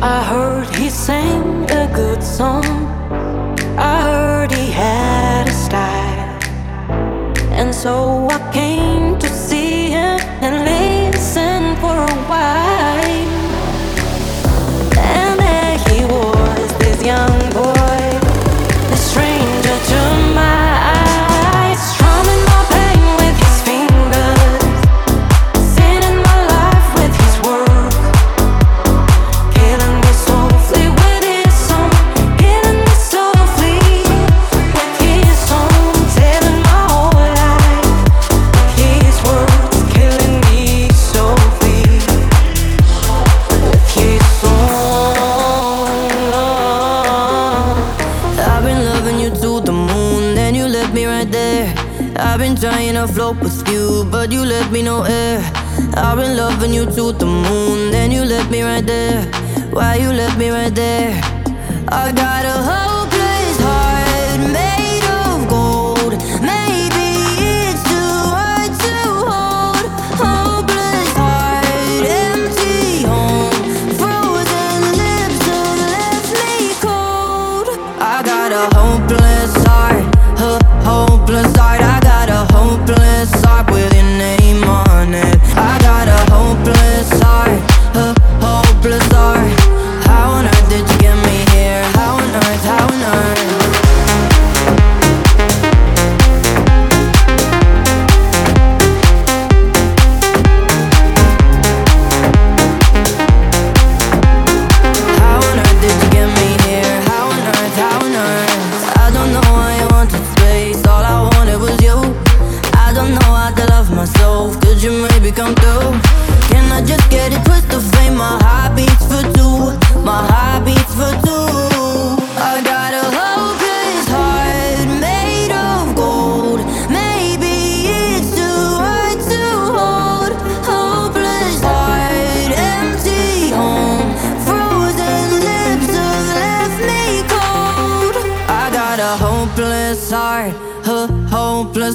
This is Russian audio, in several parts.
I heard he sang a good song. I heard he had a style. And so I you to the moon, then you left me right there. Why you left me right there? I got a hopeless heart made of gold. Maybe it's too hard to hold. Hopeless heart, empty home, frozen lips that left me cold. I got a hopeless heart, a hopeless heart. I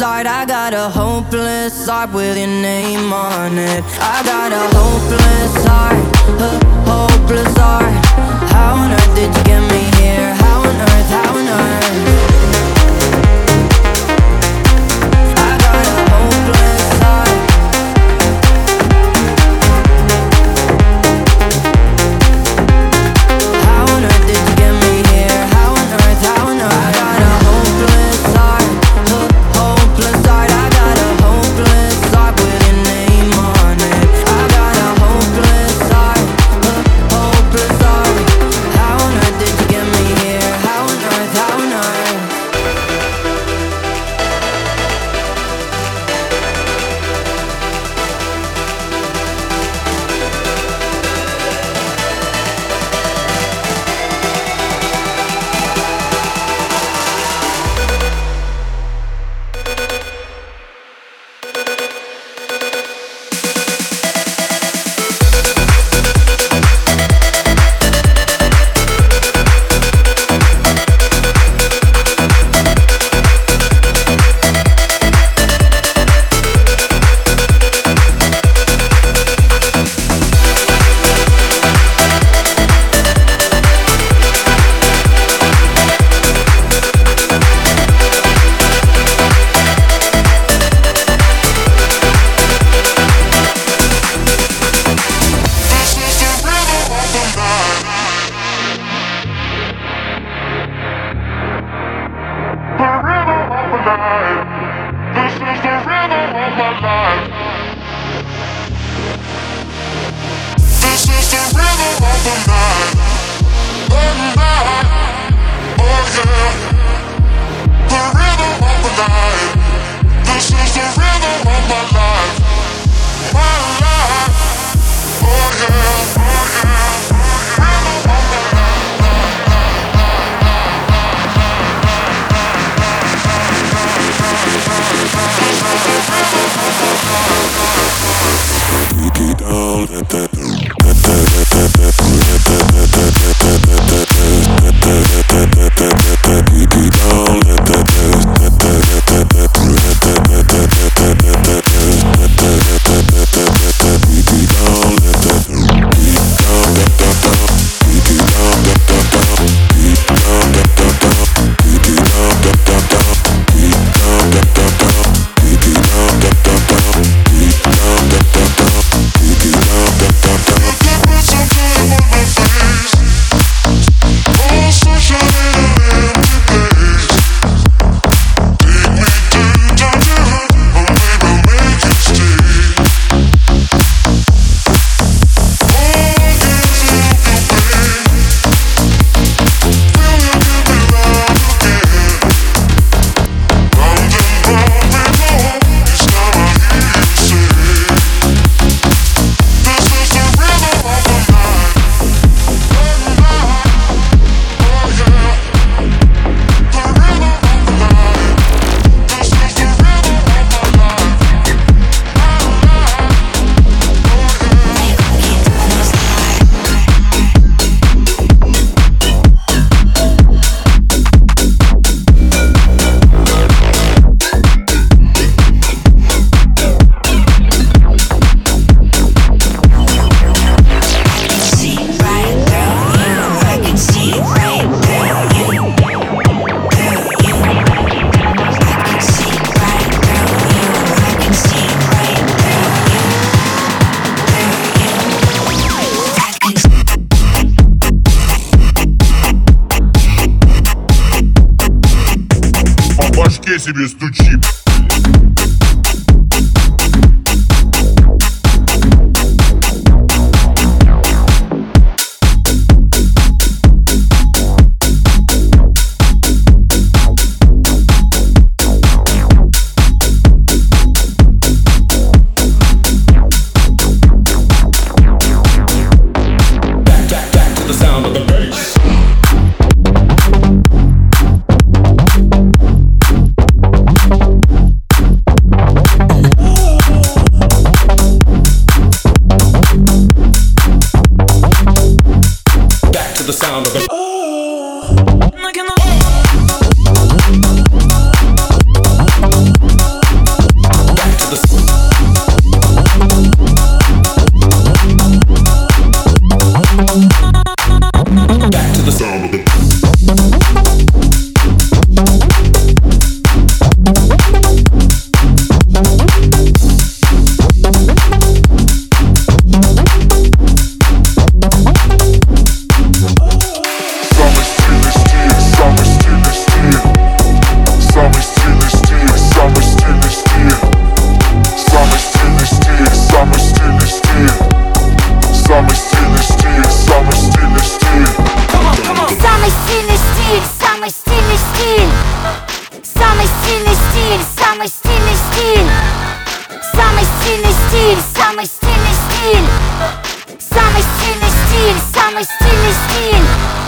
heart. I got a hopeless heart with your name on it. I got a hopeless heart, a hopeless heart. How on earth did you get me here? How on earth? How on down. Самый стильный стиль. Самый стильный стиль Самый стильный стиль. Самый стильный стиль Самый стильный стиль.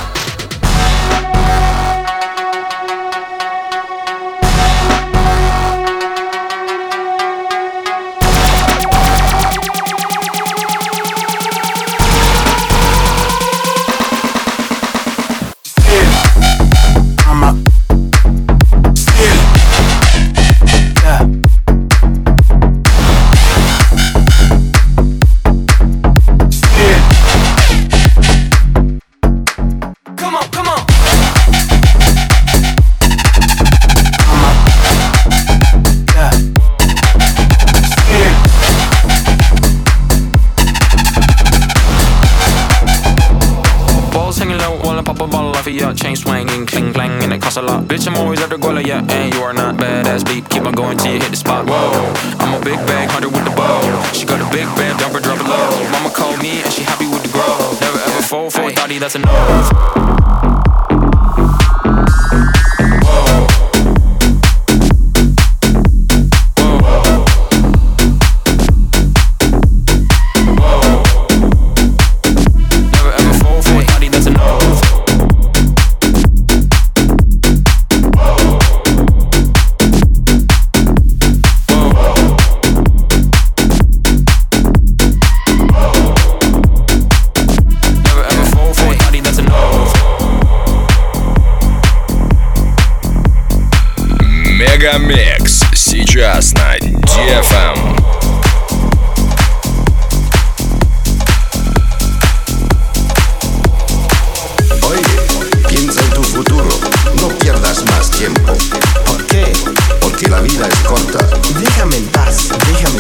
chain swinging, cling clang, and it costs a lot. Bitch, I'm always at the Guala, yeah, and you are not badass beep, Keep on going till you hit the spot. Whoa, I'm a big bag hunter with the bow. She got a big bag, dumper, drop it low. Mama called me and she happy with the grow. Never ever fold for a thotty, that's enough.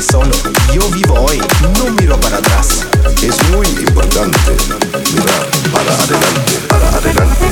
Solo. Yo vivo hoy, no miro para atrás. Es muy importante mirar para adelante, para adelante,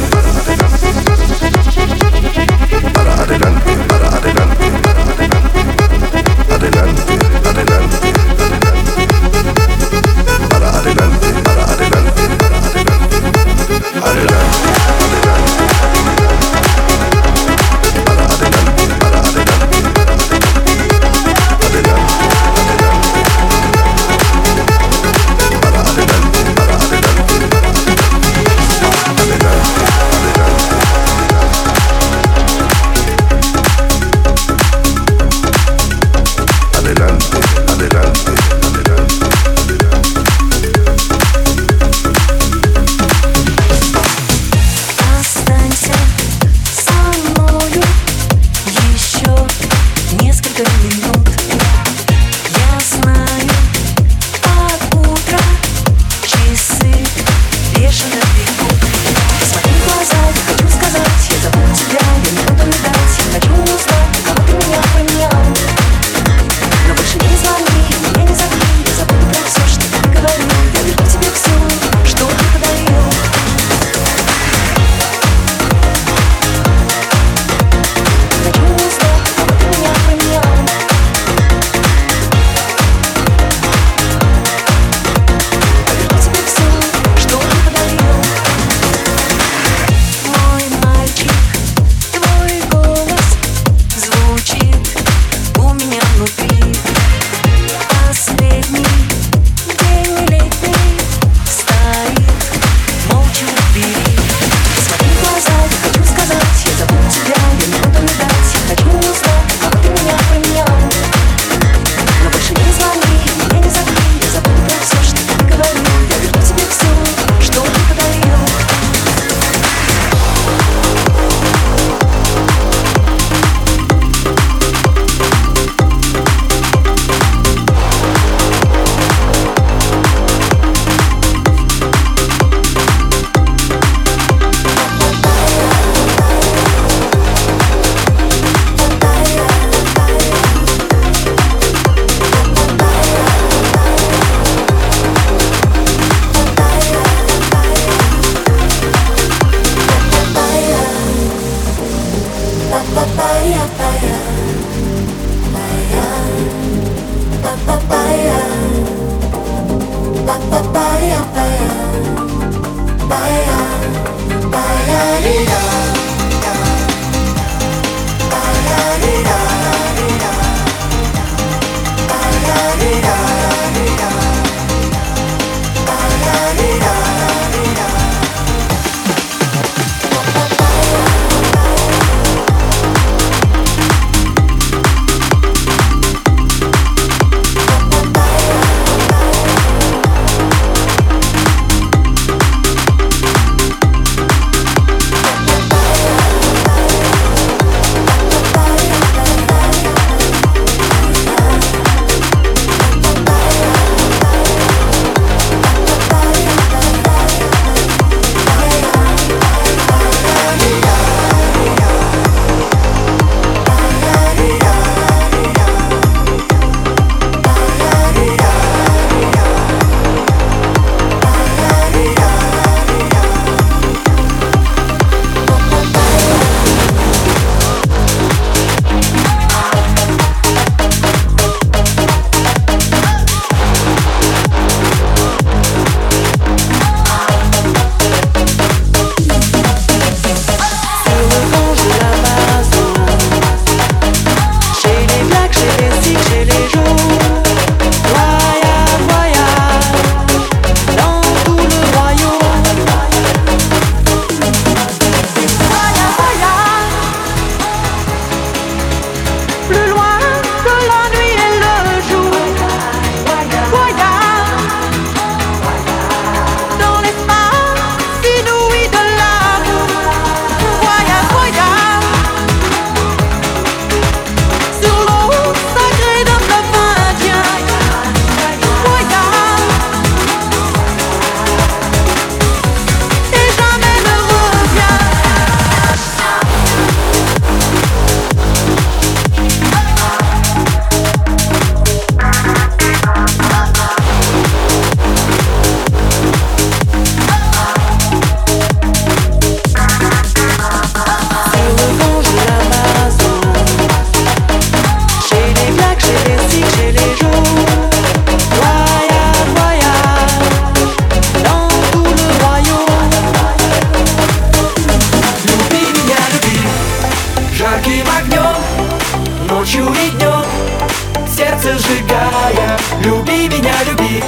ночью и Сердце сжигая Люби меня, люби.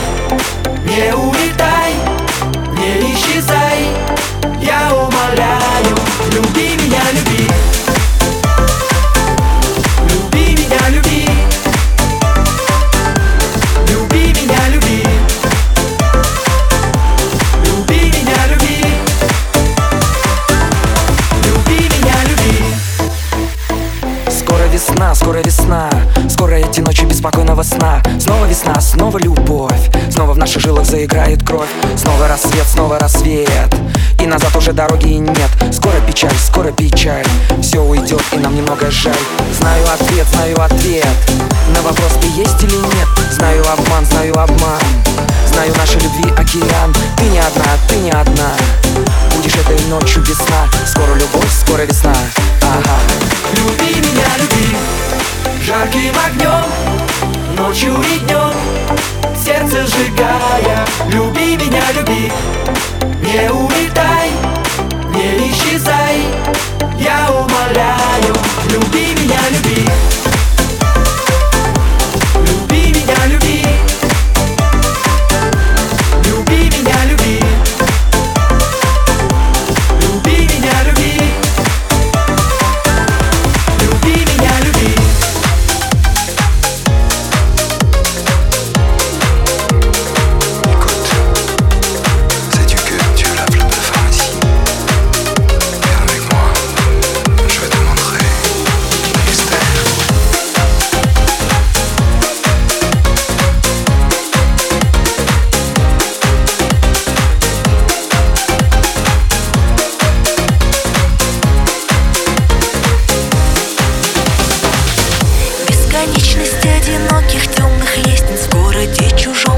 Не улетай, не исчезай Я умоляю, люби меня, люби. заиграет кровь. Снова рассвет, снова рассвет. И назад уже дороги нет. Скоро печаль, скоро печаль. Все уйдет и нам немного жаль. Знаю ответ, знаю ответ. На вопрос ты есть или нет? Знаю обман, знаю обман. Знаю нашей любви океан. Ты не одна, ты не одна. Будешь этой ночью без сна Скоро любовь, скоро весна. Ага. Люби меня, люби. Жарким огнем Ночью и днем, сердце сжигая Люби меня, люби, не улетай, не исчезай. Я умоляю, люби меня, люби. Люби меня, люби. одиноких темных лестниц в городе чужом.